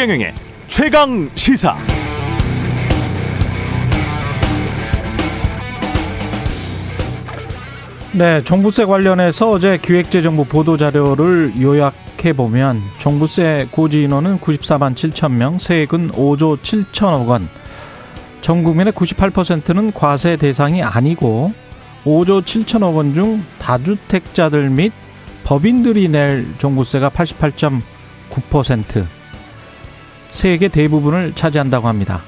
최경영의 최강 시사. 네, 종부세 관련해서 어제 기획재정부 보도 자료를 요약해 보면 종부세 고지 인원은 94만 7천 명, 세액은 5조 7천억 원. 전 국민의 98%는 과세 대상이 아니고 5조 7천억 원 중 다주택자들 및 법인들이 낼 종부세가 88.9%, 세액의 대부분을 차지한다고 합니다.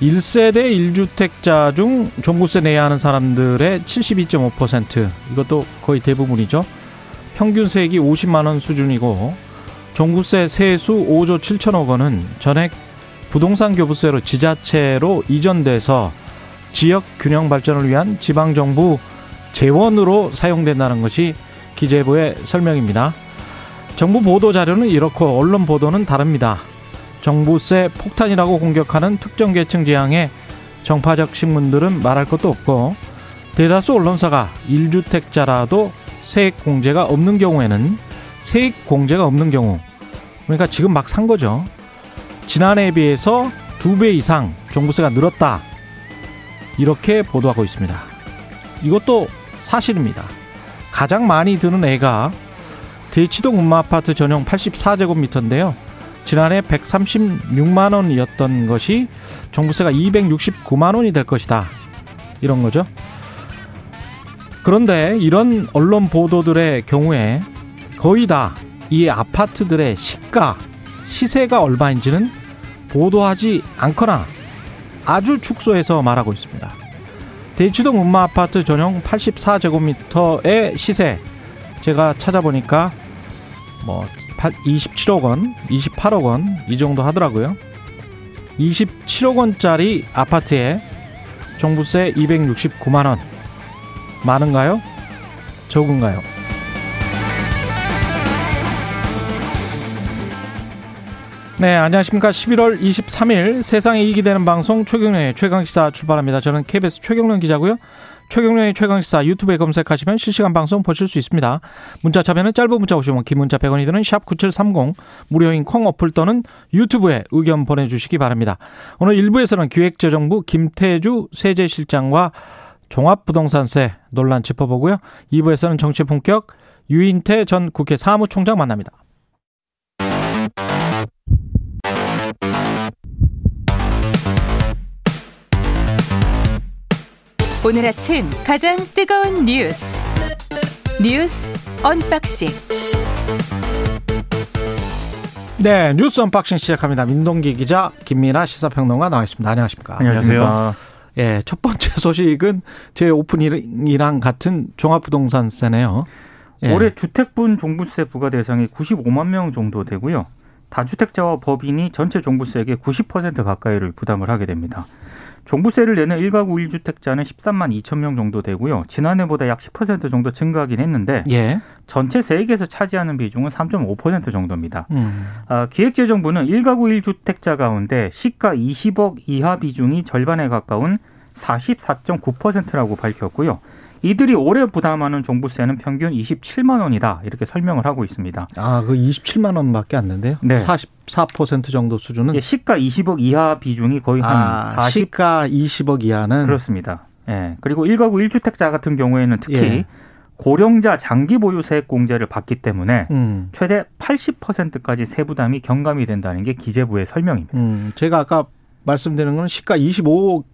1세대 1주택자 중 종부세 내야 하는 사람들의 72.5% 이것도 거의 대부분이죠. 평균 세액이 50만 원 수준이고 종부세 세수 5조 7천억 원은 전액 부동산 교부세로 지자체로 이전돼서 지역 균형 발전을 위한 지방 정부 재원으로 사용된다는 것이 기재부의 설명입니다. 정부 보도 자료는 이렇고 언론 보도는 다릅니다. 정부세 폭탄이라고 공격하는 특정 계층 지향의 정파적 신문들은 말할 것도 없고 대다수 언론사가 1주택자라도 세액 공제가 없는 경우에는 세액 공제가 없는 경우 그러니까 지금 막 산 거죠. 지난해에 비해서 두 배 이상 종부세가 늘었다. 이렇게 보도하고 있습니다. 이것도 사실입니다. 가장 많이 드는 애가 대치동 음마 아파트 전용 84제곱미터인데요. 지난해 136만 원이었던 것이 종부세가 269만 원이 될 것이다. 이런 거죠. 그런데 이런 언론 보도들의 경우에 거의 다 이 아파트들의 시가, 시세가 얼마인지는 보도하지 않거나 아주 축소해서 말하고 있습니다. 대치동 음마 아파트 전용 84제곱미터의 시세 제가 찾아보니까 뭐 27억 원, 28억 원 이 정도 하더라고요. 27억 원짜리 아파트에 종부세 269만 원 많은가요? 적은가요? 네, 안녕하십니까. 11월 23일 세상에 이익이 되는 방송 최경련의 최강시사 출발합니다. 저는 KBS 최경련 기자고요. 최경련의 최강시사 유튜브에 검색하시면 실시간 방송 보실 수 있습니다. 문자 참여는 짧은 문자 오시면 긴 문자 100원이 드는 샵 9730 무료인 콩 어플 또는 유튜브에 의견 보내주시기 바랍니다. 오늘 1부에서는 기획재정부 김태주 세제실장과 종합부동산세 논란 짚어보고요. 2부에서는 정치 본격 유인태 전 국회 사무총장 만납니다. 오늘 아침 가장 뜨거운 뉴스 뉴스 unboxing 네 뉴스 unboxing 시작합니다. 민동기 기자 김민아 시사평론가 나와 있습니다. 안녕하십니까? 안녕하세요. 예, 첫 번째 소식은 제 오프닝이랑 같은 종합부동산세네요. 예. 올해 주택분 종부세 부과 대상이 95만 명 정도 되고요. 다주택자와 법인이 전체 종부세액의 90% 가까이를 부담을 하게 됩니다. 종부세를 내는 1가구 1주택자는 13만 2천 명 정도 되고요. 지난해보다 약 10% 정도 증가하긴 했는데 예. 전체 세액에서 차지하는 비중은 3.5% 정도입니다. 음. 아, 기획재정부는 1가구 1주택자 가운데 시가 20억 이하 비중이 절반에 가까운 44.9%라고 밝혔고요. 이들이 올해 부담하는 종부세는 평균 27만 원이다 이렇게 설명을 하고 있습니다. 아, 그 27만 원밖에 안 된대요? 네. 44% 정도 수준은? 예, 시가 20억 이하 비중이 거의 한 아, 40... 시가 20억 이하는 그렇습니다. 예. 그리고 1가구 1주택자 같은 경우에는 특히 예. 고령자 장기 보유 세액 공제를 받기 때문에 음. 최대 80%까지 세부담이 경감이 된다는 게 기재부의 설명입니다. 음, 제가 아까 말씀드린 건 시가 25억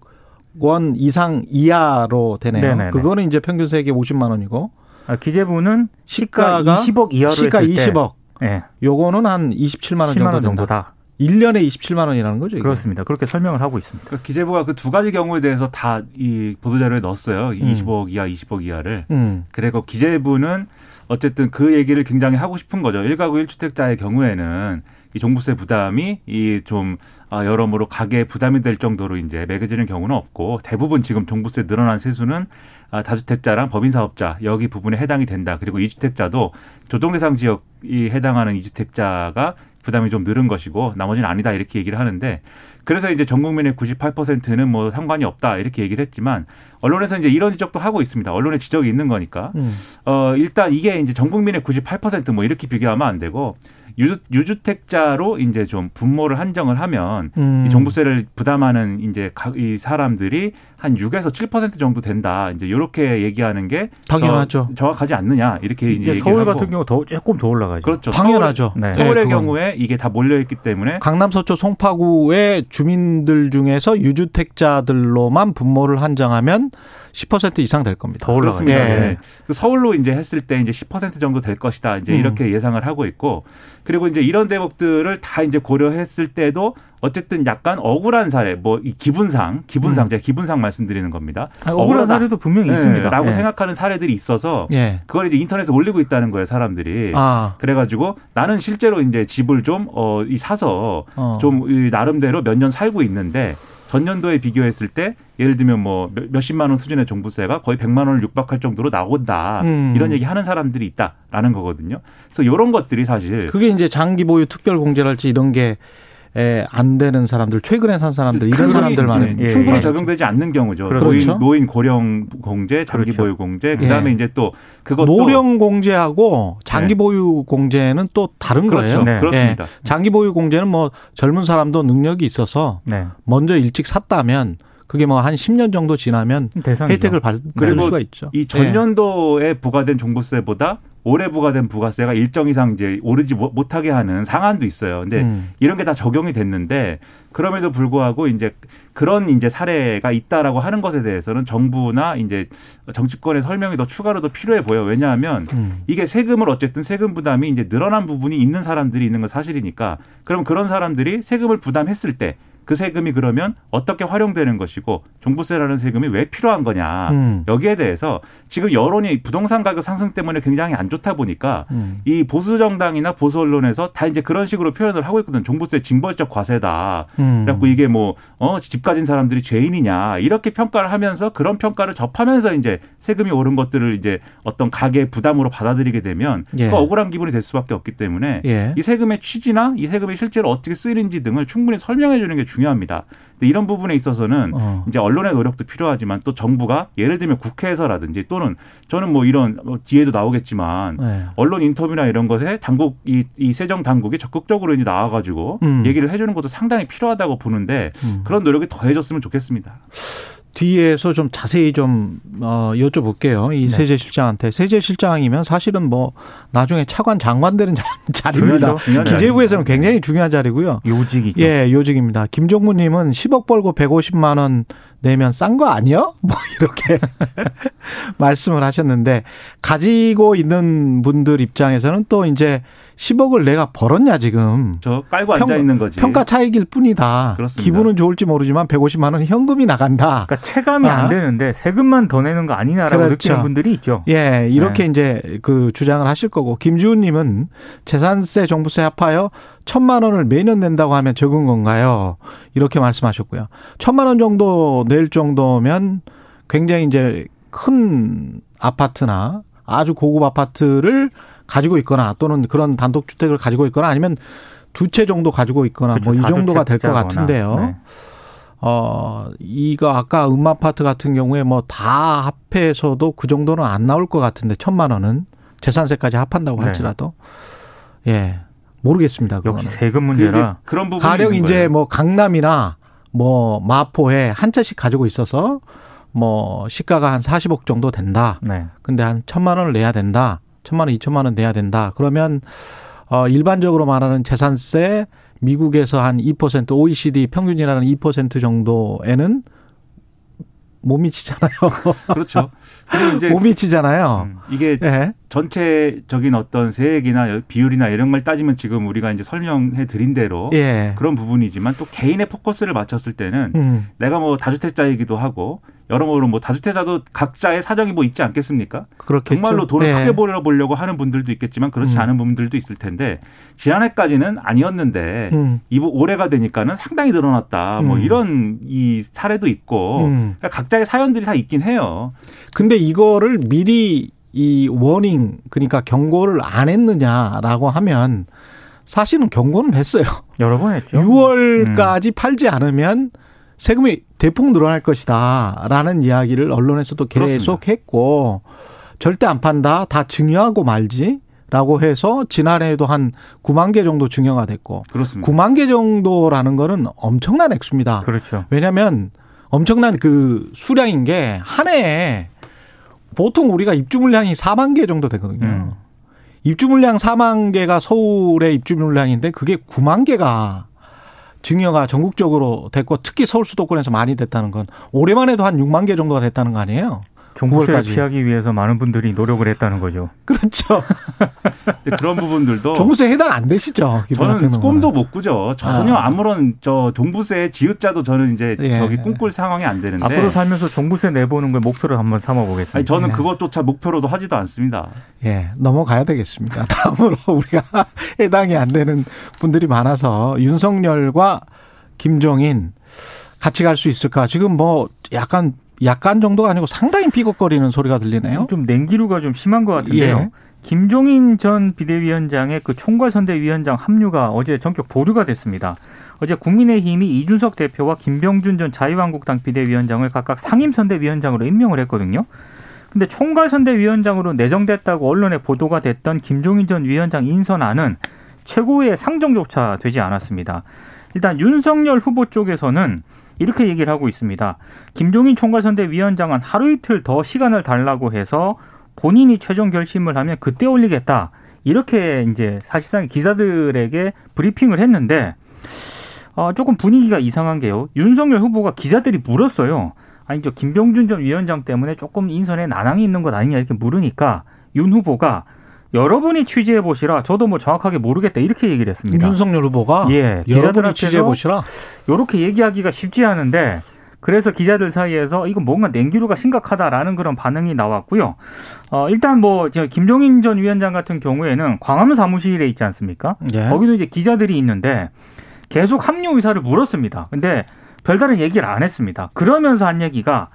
원 이상 이하로 되네요. 네네네. 그거는 이제 평균 세액이 50만 원이고 아, 기재부는 시가가 20억 이하로 시가 20억. 네. 요거는 한 27만 원 정도 정도다. 1년에 27만 원이라는 거죠. 이게? 그렇습니다. 그렇게 설명을 하고 있습니다. 그러니까 기재부가 그 두 가지 경우에 대해서 다 이 보도자료에 넣었어요. 음. 25억 이하, 20억 이하를. 음. 그리고 기재부는 어쨌든 그 얘기를 굉장히 하고 싶은 거죠. 1가구 1주택자의 경우에는 이 종부세 부담이 이좀 아, 여러모로 가계에 부담이 될 정도로 이제 매겨지는 경우는 없고 대부분 지금 종부세 늘어난 세수는 아, 다주택자랑 법인 사업자 여기 부분에 해당이 된다. 그리고 이주택자도 조정 대상 지역이 해당하는 이주택자가 부담이 좀 늘은 것이고 나머지는 아니다 이렇게 얘기를 하는데 그래서 이제 전 국민의 98%는 뭐 상관이 없다 이렇게 얘기를 했지만 언론에서 이제 이런 지적도 하고 있습니다. 언론에 지적이 있는 거니까. 음. 어 일단 이게 이제 전 국민의 98%뭐 이렇게 비교하면 안 되고 유주, 택자로 이제 좀 분모를 한정을 하면 음. 이 종부세를 부담하는 이제 이 사람들이 한 6에서 7% 정도 된다. 이제 이렇게 얘기하는 게 당연하죠. 정확하지 않느냐 이렇게 이제 서울 같은 경우 더 조금 더 올라가죠. 그렇죠. 당연하죠. 서울, 네. 서울의 네, 경우에 이게 다 몰려 있기 때문에 강남 서초 송파구의 주민들 중에서 유주택자들로만 분모를 한정하면 10% 이상 될 겁니다. 더 올라갑니다. 예. 네. 그 서울로 이제 했을 때 이제 10% 정도 될 것이다. 이제 음. 이렇게 예상을 하고 있고 그리고 이제 이런 대목들을 다 이제 고려했을 때도 어쨌든 약간 억울한 사례, 뭐 이 기분상, 기분상 음. 제가 기분상 말씀드리는 겁니다. 아니, 억울한 사례도 분명히 네, 있습니다. 라고 네. 생각하는 사례들이 있어서 네. 그걸 이제 인터넷에 올리고 있다는 거예요, 사람들이. 아. 그래가지고 나는 실제로 이제 집을 좀 어, 이 사서 어. 좀이 나름대로 몇 년 살고 있는데 전년도에 비교했을 때 예를 들면 뭐 몇십만 원 수준의 종부세가 거의 백만 원을 육박할 정도로 나온다. 음. 이런 얘기 하는 사람들이 있다라는 거거든요. 그래서 이런 것들이 사실 그게 이제 장기 보유 특별 공제랄지 이런 게 에, 안 되는 사람들, 최근에 산 사람들, 이런 사람들만 네, 충분히 예. 적용되지 않는 경우죠. 그렇죠. 노인, 노인 고령 공제, 장기 그렇죠. 보유 공제, 그 다음에 예. 이제 또 그것도 노령 공제하고 장기 네. 보유 공제는 또 다른 그렇죠. 거예요. 네. 그렇습니다. 예. 장기 보유 공제는 뭐 젊은 사람도 능력이 있어서 네. 먼저 일찍 샀다면 그게 뭐 한 10년 정도 지나면 대상이죠. 혜택을 받을 수가 있죠. 이 전년도에 부과된 종부세보다 올해 부과된 부가세가 일정 이상 이제 오르지 못하게 하는 상한도 있어요. 근데 음. 이런 게 다 적용이 됐는데 그럼에도 불구하고 이제 그런 이제 사례가 있다라고 하는 것에 대해서는 정부나 이제 정치권의 설명이 더 추가로 더 필요해 보여. 왜냐하면 음. 이게 세금을 어쨌든 세금 부담이 이제 늘어난 부분이 있는 사람들이 있는 건 사실이니까 그럼 그런 사람들이 세금을 부담했을 때 그 세금이 그러면 어떻게 활용되는 것이고 종부세라는 세금이 왜 필요한 거냐 음. 여기에 대해서 지금 여론이 부동산 가격 상승 때문에 굉장히 안 좋다 보니까 음. 이 보수 정당이나 보수 언론에서 다 이제 그런 식으로 표현을 하고 있거든 종부세 징벌적 과세다 음. 그래갖고 이게 뭐어집 가진 사람들이 죄인이냐 이렇게 평가를 하면서 그런 평가를 접하면서 이제 세금이 오른 것들을 이제 어떤 가계 부담으로 받아들이게 되면 예. 그 억울한 기분이 될 수밖에 없기 때문에 예. 이 세금의 취지나 이 세금이 실제로 어떻게 쓰이는지 등을 충분히 설명해 주는 게 중요합니다. 이런 부분에 있어서는 어. 이제 언론의 노력도 필요하지만 또 정부가 예를 들면 국회에서라든지 또는 저는 뭐 이런 뭐 뒤에도 나오겠지만 네. 언론 인터뷰나 이런 것에 당국 이, 이 세정 당국이 적극적으로 이제 나와가지고 음. 얘기를 해주는 것도 상당히 필요하다고 보는데 음. 그런 노력이 더해졌으면 좋겠습니다. 뒤에서 좀 자세히 좀 어, 여쭤볼게요. 이 네. 세제실장한테 세제실장이면 사실은 뭐 나중에 차관 장관 되는 자리입니다. 그렇죠. 기재부에서는 굉장히 중요한 자리고요. 요직이죠. 예, 요직입니다. 김종무님은 10억 벌고 150만 원 내면 싼 거 아니요? 뭐 이렇게 말씀을 하셨는데 가지고 있는 분들 입장에서는 또 이제 10억을 내가 벌었냐 지금. 저 깔고 앉아 있는 거지. 평가 차익일 뿐이다. 그렇습니다. 기분은 좋을지 모르지만 150만 원 현금이 나간다. 그러니까 체감이 아. 안 되는데 세금만 더 내는 거 아니냐라고 그렇죠. 느끼는 분들이 있죠. 예, 이렇게 네. 이제 그 주장을 하실 거고 김주훈 님은 재산세 종부세 합하여 천만 원을 매년 낸다고 하면 적은 건가요? 이렇게 말씀하셨고요. 천만 원 정도 낼 정도면 굉장히 이제 큰 아파트나 아주 고급 아파트를 가지고 있거나 또는 그런 단독 주택을 가지고 있거나 아니면 두 채 정도 가지고 있거나 그렇죠. 뭐이 정도가 될 것 같은데요. 네. 어, 이거 아까 음아파트 같은 경우에 뭐 다 합해서도 그 정도는 안 나올 것 같은데 천만 원은 재산세까지 합한다고 네. 할지라도 네. 예 모르겠습니다. 그거는. 역시 세금 문제라 그런 부분 가령 이제. 뭐 강남이나 뭐 마포에 한 채씩 가지고 있어서 뭐 시가가 한 40억 정도 된다. 네. 근데 한 천만 원을 내야 된다. 천만 원, 이천만 원 내야 된다. 그러면 어 일반적으로 말하는 재산세 미국에서 한 2% OECD 평균이라는 2% 정도에는 못 미치잖아요. 그렇죠. 그리고 이제 못 미치잖아요. 음, 이게 네. 전체적인 어떤 세액이나 비율이나 이런 걸 따지면 지금 우리가 이제 설명해 드린 대로 예. 그런 부분이지만 또 개인의 포커스를 맞췄을 때는 음. 내가 뭐 다주택자이기도 하고 여러모로 뭐 다주택자도 각자의 사정이 뭐 있지 않겠습니까? 그렇겠죠. 정말로 돈을 네. 크게 벌어 보려고 하는 분들도 있겠지만 그렇지 음. 않은 분들도 있을 텐데 지난해까지는 아니었는데 음. 이 올해가 되니까는 상당히 늘어났다. 뭐 음. 뭐 이런 이 사례도 있고 음. 그러니까 각자의 사연들이 다 있긴 해요. 근데 이거를 미리 이 워닝 그러니까 경고를 안 했느냐라고 하면 사실은 경고는 했어요. 여러 번 했죠. 6월까지 음. 팔지 않으면 세금이 대폭 늘어날 것이다라는 이야기를 언론에서도 계속. 했고 절대 안 판다 다 증여하고 말지 라고 해서 지난해에도 한 9만 개 정도 증여가 됐고 그렇습니다. 9만 개 정도라는 거는 엄청난 액수입니다. 그렇죠. 왜냐하면 엄청난 그 수량인 게 한 해에 보통 우리가 입주 물량이 4만 개 정도 되거든요. 음. 입주 물량 4만 개가 서울의 입주 물량인데 그게 9만 개가 증여가 전국적으로 됐고 특히 서울 수도권에서 많이 됐다는 건 올해만 해도 한 6만 개 정도가 됐다는 거 아니에요? 종부세를 피하기 위해서 많은 분들이 노력을 했다는 거죠. 그렇죠. 그런 부분들도 종부세 해당 안 되시죠? 저는 꿈도 못 꾸죠. 전혀 아. 무런 저 종부세 지읒자도 저는 이제 예. 저기 꿈꿀 상황이 안 되는데 앞으로 살면서 종부세 내보는 걸 목표로 한번 삼아 보겠습니다. 아니, 저는 예. 그것조차 목표로도 하지도 않습니다. 예, 넘어가야 되겠습니다. 다음으로 우리가 해당이 안 되는 분들이 많아서 윤석열과 김종인 같이 갈 수 있을까? 지금 뭐 약간 약간 정도가 아니고 상당히 삐걱거리는 소리가 들리네요. 좀 냉기류가 좀 심한 것 같은데요. 예. 김종인 전 비대위원장의 그 총괄선대위원장 합류가 어제 전격 보류가 됐습니다. 어제 국민의힘이 이준석 대표와 김병준 전 자유한국당 비대위원장을 각각 상임선대위원장으로 임명을 했거든요. 근데 총괄선대위원장으로 내정됐다고 언론에 보도가 됐던 김종인 전 위원장 인선안은 최고의 상정조차 되지 않았습니다. 일단 윤석열 후보 쪽에서는 이렇게 얘기를 하고 있습니다. 김종인 총괄선대위원장은 하루 이틀 더 시간을 달라고 해서 본인이 최종 결심을 하면 그때 올리겠다. 이렇게 이제 사실상 기자들에게 브리핑을 했는데 어, 조금 분위기가 이상한 게요. 윤석열 후보가 기자들이 물었어요. 아니 저 김병준 전 위원장 때문에 조금 인선에 난항이 있는 것 아니냐 이렇게 물으니까 윤 후보가 여러분이 취재해 보시라. 저도 뭐 정확하게 모르겠다 이렇게 얘기를 했습니다. 윤석열 후보가 예, 기자들한테 취재해 보시라. 이렇게 얘기하기가 쉽지 않은데 그래서 기자들 사이에서 이거 뭔가 냉기류가 심각하다라는 그런 반응이 나왔고요. 어, 일단 뭐 김종인 전 위원장 같은 경우에는 광화문 사무실에 있지 않습니까? 예. 거기도 이제 기자들이 있는데 계속 합류 의사를 물었습니다. 근데 별다른 얘기를 안 했습니다. 그러면서 한 얘기가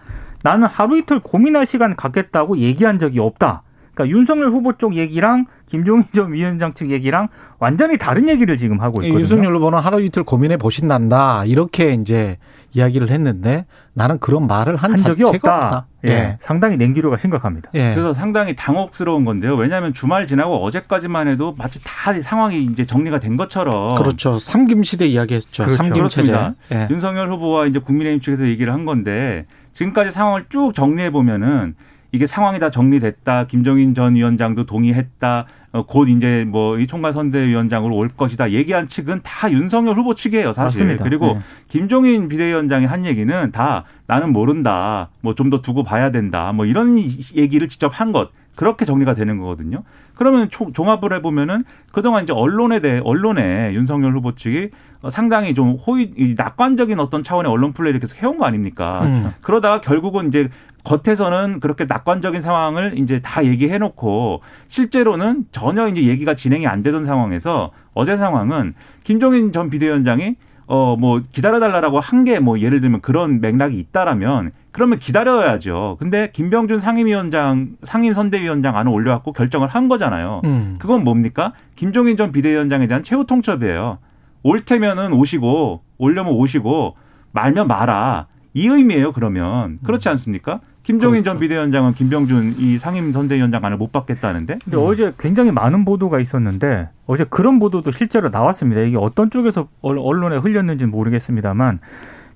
나는 하루 이틀 고민할 시간 갖겠다고 얘기한 적이 없다. 그러니까 윤석열 후보 쪽 얘기랑 김종인 전 위원장 측 얘기랑 완전히 다른 얘기를 지금 하고 있거든요. 윤석열 후보는 하루 이틀 고민해 보신단다 이렇게 이제 이야기를 했는데 나는 그런 말을 한, 한 적이 없다. 없다. 예. 예. 상당히 냉기류가 심각합니다. 예. 그래서 상당히 당혹스러운 건데요. 왜냐하면 주말 지나고 어제까지만 해도 마치 다 상황이 이제 정리가 된 것처럼 그렇죠. 삼김 시대 이야기했죠. 그렇죠. 삼김 체제. 예. 윤석열 후보와 이제 국민의힘 측에서 얘기를 한 건데 지금까지 상황을 쭉 정리해 보면은 이게 상황이 다 정리됐다. 김정인 전 위원장도 동의했다. 어, 곧 이제 뭐 이 총괄 선대위원장으로 올 것이다. 얘기한 측은 다 윤석열 후보 측이에요, 사실. 맞습니다. 그리고 네. 김종인 비대위원장이 한 얘기는 다 나는 모른다. 뭐 좀 더 두고 봐야 된다. 뭐 이런 얘기를 직접 한 것. 그렇게 정리가 되는 거거든요. 그러면 총, 종합을 해보면은 그동안 이제 언론에 대해 언론에 윤석열 후보 측이 상당히 좀 호의 낙관적인 어떤 차원의 언론 플레이를 계속 해온 거 아닙니까? 음. 그러다가 결국은 이제 겉에서는 그렇게 낙관적인 상황을 이제 다 얘기해 놓고 실제로는 전혀 이제 얘기가 진행이 안 되던 상황에서 어제 상황은 김종인 전 비대위원장이 어 뭐 기다려 달라고 한 게 뭐 예를 들면 그런 맥락이 있다라면 그러면 기다려야죠. 근데 김병준 상임위원장 상임선대위원장 안을 올려갖고 결정을 한 거잖아요. 음. 그건 뭡니까? 김종인 전 비대위원장에 대한 최후 통첩이에요. 올 테면은 오시고 올려면 오시고 말면 마라. 이 의미예요. 그러면 그렇지 않습니까? 김종인 그렇죠. 전 비대위원장은 김병준 이 상임 선대위원장 안을 못 받겠다는데. 근데 음. 어제 굉장히 많은 보도가 있었는데 어제 그런 보도도 실제로 나왔습니다. 이게 어떤 쪽에서 언론에 흘렸는지는 모르겠습니다만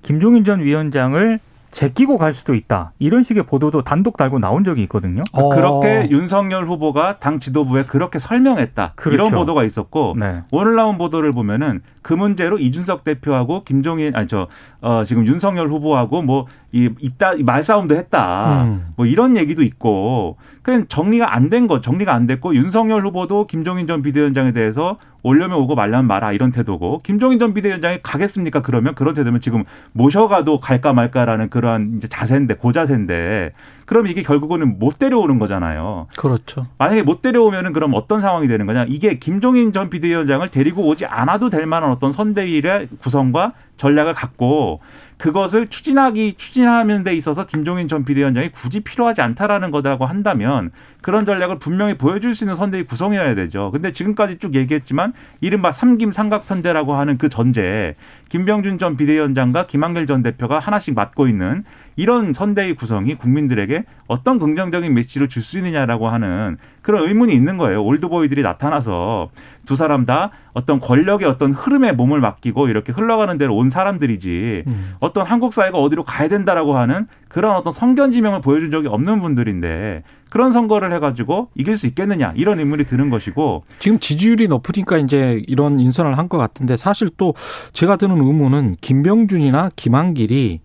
김종인 전 위원장을 제끼고 갈 수도 있다. 이런 식의 보도도 단독 달고 나온 적이 있거든요. 어. 그렇게 윤석열 후보가 당 지도부에 그렇게 설명했다. 그렇죠. 이런 보도가 있었고 네. 오늘 나온 보도를 보면은 그 문제로 이준석 대표하고 김종인 아니 저 어, 지금 윤석열 후보하고 뭐 이 입다 말싸움도 했다. 음. 뭐 이런 얘기도 있고 그냥 정리가 안 된 거, 정리가 안 됐고 윤석열 후보도 김종인 전 비대위원장에 대해서 올려면 오고 말려면 마라 이런 태도고 김종인 전 비대위원장이 가겠습니까? 그러면 그런 태도면 지금 모셔가도 갈까 말까라는 그러한 이제 자세인데 고자세인데 그럼 이게 결국은 못 데려오는 거잖아요. 그렇죠. 만약에 못 데려오면은 그럼 어떤 상황이 되는 거냐? 이게 김종인 전 비대위원장을 데리고 오지 않아도 될 만한 어떤 선대위의 구성과 전략을 갖고 그것을 추진하기 추진하는 데 있어서 김종인 전 비대위원장이 굳이 필요하지 않다라는 거라고 한다면 그런 전략을 분명히 보여줄 수 있는 선대위 구성이어야 되죠. 근데 지금까지 쭉 얘기했지만 이른바 삼김 삼각편대라고 하는 그 전제 김병준 전 비대위원장과 김한길 전 대표가 하나씩 맡고 있는 이런 선대위 구성이 국민들에게 어떤 긍정적인 메시지를 줄 수 있느냐라고 하는 그런 의문이 있는 거예요. 올드보이들이 나타나서 두 사람 다 어떤 권력의 어떤 흐름에 몸을 맡기고 이렇게 흘러가는 대로 온 사람들이지 음. 어떤 한국 사회가 어디로 가야 된다라고 하는 그런 어떤 성견지명을 보여준 적이 없는 분들인데 그런 선거를 해가지고 이길 수 있겠느냐 이런 의문이 드는 것이고 지금 지지율이 높으니까 이제 이런 인선을 한 것 같은데 사실 또 제가 드는 의문은 김병준이나 김한길이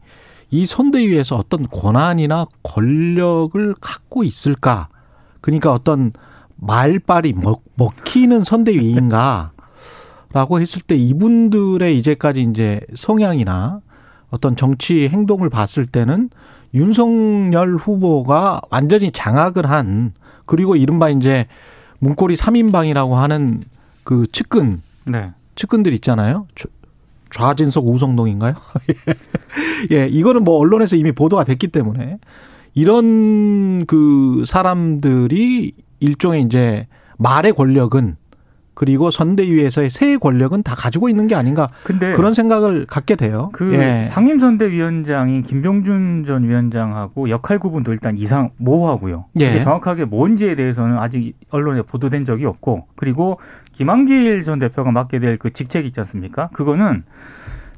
이 선대위에서 어떤 권한이나 권력을 갖고 있을까? 그러니까 어떤 말빨이 먹, 먹히는 선대위인가? 라고 했을 때 이분들의 이제까지 이제 성향이나 어떤 정치 행동을 봤을 때는 윤석열 후보가 완전히 장악을 한 그리고 이른바 이제 문고리 3인방이라고 하는 그 측근 네. 측근들 있잖아요. 좌진석 우성동인가요? 예, 이거는 뭐 언론에서 이미 보도가 됐기 때문에 이런 그 사람들이 일종의 이제 말의 권력은 그리고 선대위에서의 새 권력은 다 가지고 있는 게 아닌가 근데 그런 생각을 갖게 돼요. 그 예. 상임선대위원장인 김병준 전 위원장하고 역할 구분도 일단 이상 모호하고요. 예. 정확하게 뭔지에 대해서는 아직 언론에 보도된 적이 없고 그리고 김한길 전 대표가 맡게 될 그 직책 있지 않습니까? 그거는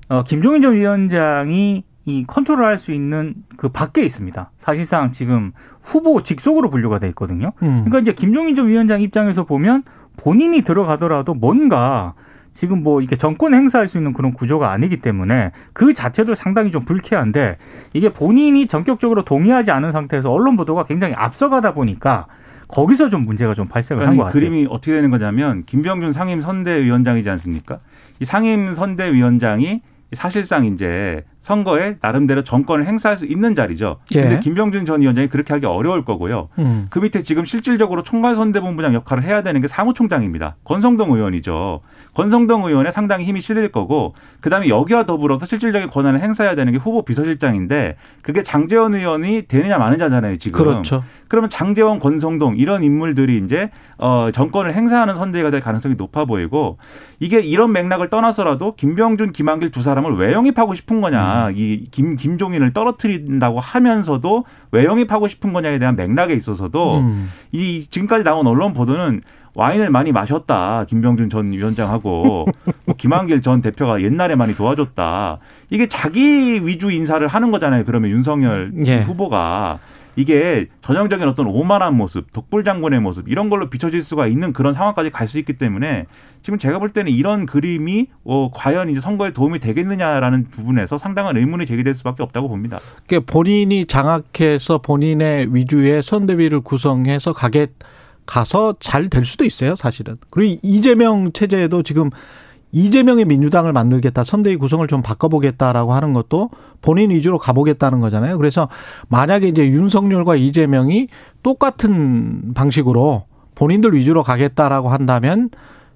어, 김종인 전 위원장이 이 컨트롤할 수 있는 그 밖에 있습니다. 사실상 지금 후보 직속으로 분류가 돼 있거든요. 음. 그러니까 이제 김종인 전 위원장 입장에서 보면 본인이 들어가더라도 뭔가 지금 뭐 이렇게 정권 행사할 수 있는 그런 구조가 아니기 때문에 그 자체도 상당히 좀 불쾌한데 이게 본인이 전격적으로 동의하지 않은 상태에서 언론 보도가 굉장히 앞서가다 보니까 거기서 좀 문제가 좀 발생을 그러니까 한것 같아요. 그림이 어떻게 되는 거냐면 김병준 상임 선대위원장이지 않습니까? 이 상임 선대위원장이 사실상 이제 선거에 나름대로 정권을 행사할 수 있는 자리죠. 예. 근데 김병준 전 위원장이 그렇게 하기 어려울 거고요. 음. 그 밑에 지금 실질적으로 총괄선대본부장 역할을 해야 되는 게 사무총장입니다. 권성동 의원이죠. 권성동 의원에 상당히 힘이 실릴 거고 그다음에 여기와 더불어서 실질적인 권한을 행사해야 되는 게 후보 비서실장인데 그게 장재원 의원이 되느냐 마느냐잖아요, 지금. 그렇죠. 그러면 장재원, 권성동 이런 인물들이 이제 어 정권을 행사하는 선대가 될 가능성이 높아 보이고 이게 이런 맥락을 떠나서라도 김병준, 김한길 두 사람을 왜 영입하고 싶은 거냐. 음. 이 김, 김종인을 떨어뜨린다고 하면서도 왜 영입하고 싶은 거냐에 대한 맥락에 있어서도 음. 이 지금까지 나온 언론 보도는 와인을 많이 마셨다. 김병준 전 위원장하고 뭐 김한길 전 대표가 옛날에 많이 도와줬다. 이게 자기 위주 인사를 하는 거잖아요. 그러면 윤석열 예. 후보가 이게 전형적인 어떤 오만한 모습, 독불 장군의 모습 이런 걸로 비춰질 수가 있는 그런 상황까지 갈 수 있기 때문에 지금 제가 볼 때는 이런 그림이 어, 과연 이제 선거에 도움이 되겠느냐라는 부분에서 상당한 의문이 제기될 수밖에 없다고 봅니다. 그러니까 본인이 장악해서 본인의 위주의 선대위를 구성해서 가게 가서 잘 될 수도 있어요, 사실은. 그리고 이재명 체제에도 지금 이재명의 민주당을 만들겠다, 선대위 구성을 좀 바꿔보겠다라고 하는 것도 본인 위주로 가보겠다는 거잖아요. 그래서 만약에 이제 윤석열과 이재명이 똑같은 방식으로 본인들 위주로 가겠다라고 한다면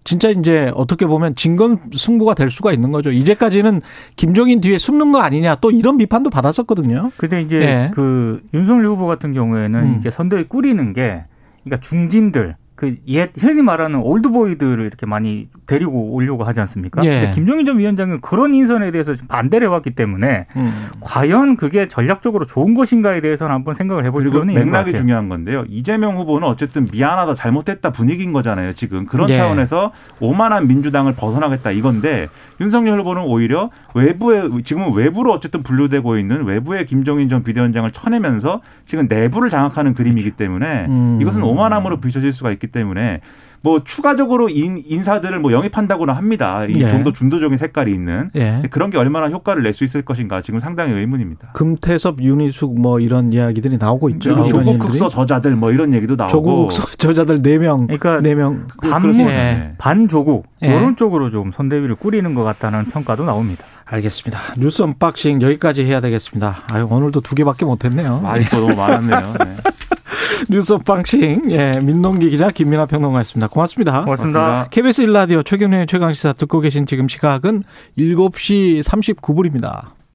진짜 이제 어떻게 보면 진건 승부가 될 수가 있는 거죠. 이제까지는 김종인 뒤에 숨는 거 아니냐 또 이런 비판도 받았었거든요. 근데 이제 네. 그 윤석열 후보 같은 경우에는 음. 이게 선대위 꾸리는 게 그러니까 중진들 그옛 흔히 말하는 올드보이들을 이렇게 많이 데리고 오려고 하지 않습니까? 예. 근데 김종인 전 위원장은 그런 인선에 대해서 반대를 해왔기 때문에 음. 과연 그게 전략적으로 좋은 것인가에 대해서는 한번 생각을 해볼 필요는 있는 것 같아요. 맥락이 중요한 건데요. 이재명 후보는 어쨌든 미안하다 잘못했다 분위기인 거잖아요. 지금 그런 예. 차원에서 오만한 민주당을 벗어나겠다 이건데 윤석열 후보는 오히려 외부에 지금은 외부로 어쨌든 분류되고 있는 외부의 김종인 전 비대위원장을 쳐내면서 지금 내부를 장악하는 그림이기 때문에 음. 이것은 오만함으로 비춰질 수가 있기 때문에 뭐 추가적으로 인, 인사들을 뭐 영입한다고는 합니다. 이 예. 좀더 중도적인 색깔이 있는 예. 그런 게 얼마나 효과를 낼 수 있을 것인가 지금 상당히 의문입니다. 금태섭, 윤희숙 뭐 이런 이야기들이 나오고 있죠. 조국 흑서 저자들 뭐 이런 얘기도 나오고 조국 흑서 저자들 네 명, 그러니까 네 명 반문, 예. 반조국 예. 이런 쪽으로 좀 선대위를 꾸리는 것 같다는 평가도 나옵니다. 알겠습니다. 뉴스 unboxing 여기까지 해야 되겠습니다. 아유, 오늘도 두 개밖에 못했네요. 많이 또 너무 많았네요. 네. 뉴스 unboxing, 예, 민동기 기자, 김민아 평론가였습니다. 고맙습니다. 고맙습니다. KBS 1라디오 최경영의 최강시사 듣고 계신 지금 시각은 7시 39분입니다.